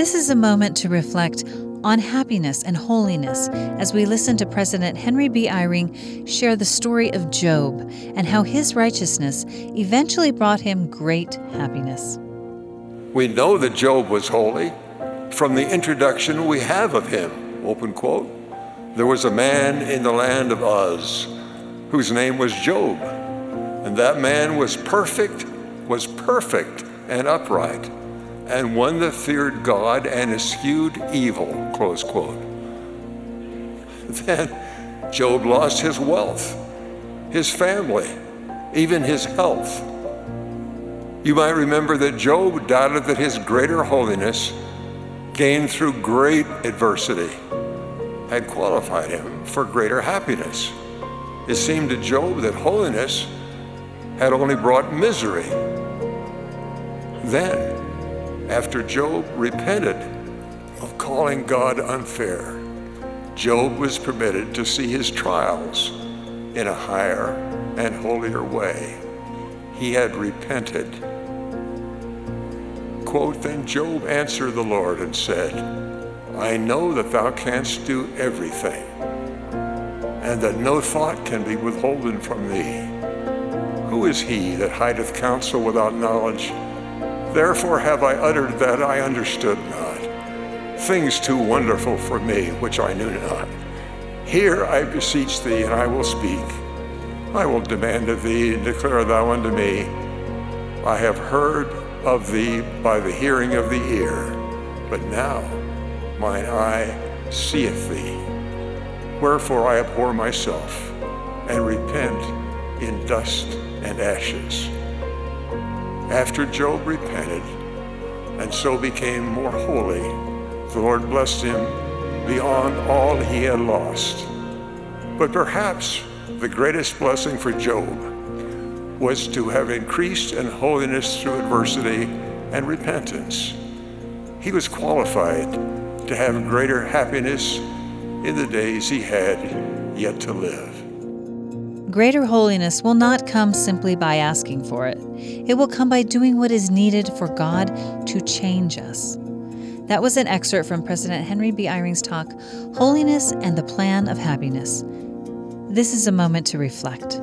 This is a moment to reflect on happiness and holiness as we listen to President Henry B. Eyring share the story of Job and how his righteousness eventually brought him great happiness. We know that Job was holy from the introduction we have of him. Open quote. There was a man in the land of Uz whose name was Job, and that man was perfect, was perfect and upright and one that feared God and eschewed evil, close quote. Then Job lost his wealth, his family, even his health. You might remember that Job doubted that his greater holiness, gained through great adversity, had qualified him for greater happiness. It seemed to Job that holiness had only brought misery. Then, after Job repented of calling God unfair, Job was permitted to see his trials in a higher and holier way. He had repented. Quote, then Job answered the Lord and said, I know that thou canst do everything, and that no thought can be withholden from thee. Who is he that hideth counsel without knowledge? Therefore have I uttered that I understood not, things too wonderful for me which I knew not. Hear, I beseech thee, and I will speak. I will demand of thee, and declare thou unto me. I have heard of thee by the hearing of the ear, but now mine eye seeth thee. Wherefore I abhor myself, and repent in dust and ashes. After Job repented and so became more holy, the Lord blessed him beyond all he had lost. But perhaps the greatest blessing for Job was to have increased in holiness through adversity and repentance. He was qualified to have greater happiness in the days he had yet to live. Greater holiness will not come simply by asking for it. It will come by doing what is needed for God to change us. That was an excerpt from President Henry B. Eyring's talk, Holiness and the Plan of Happiness. This is a moment to reflect.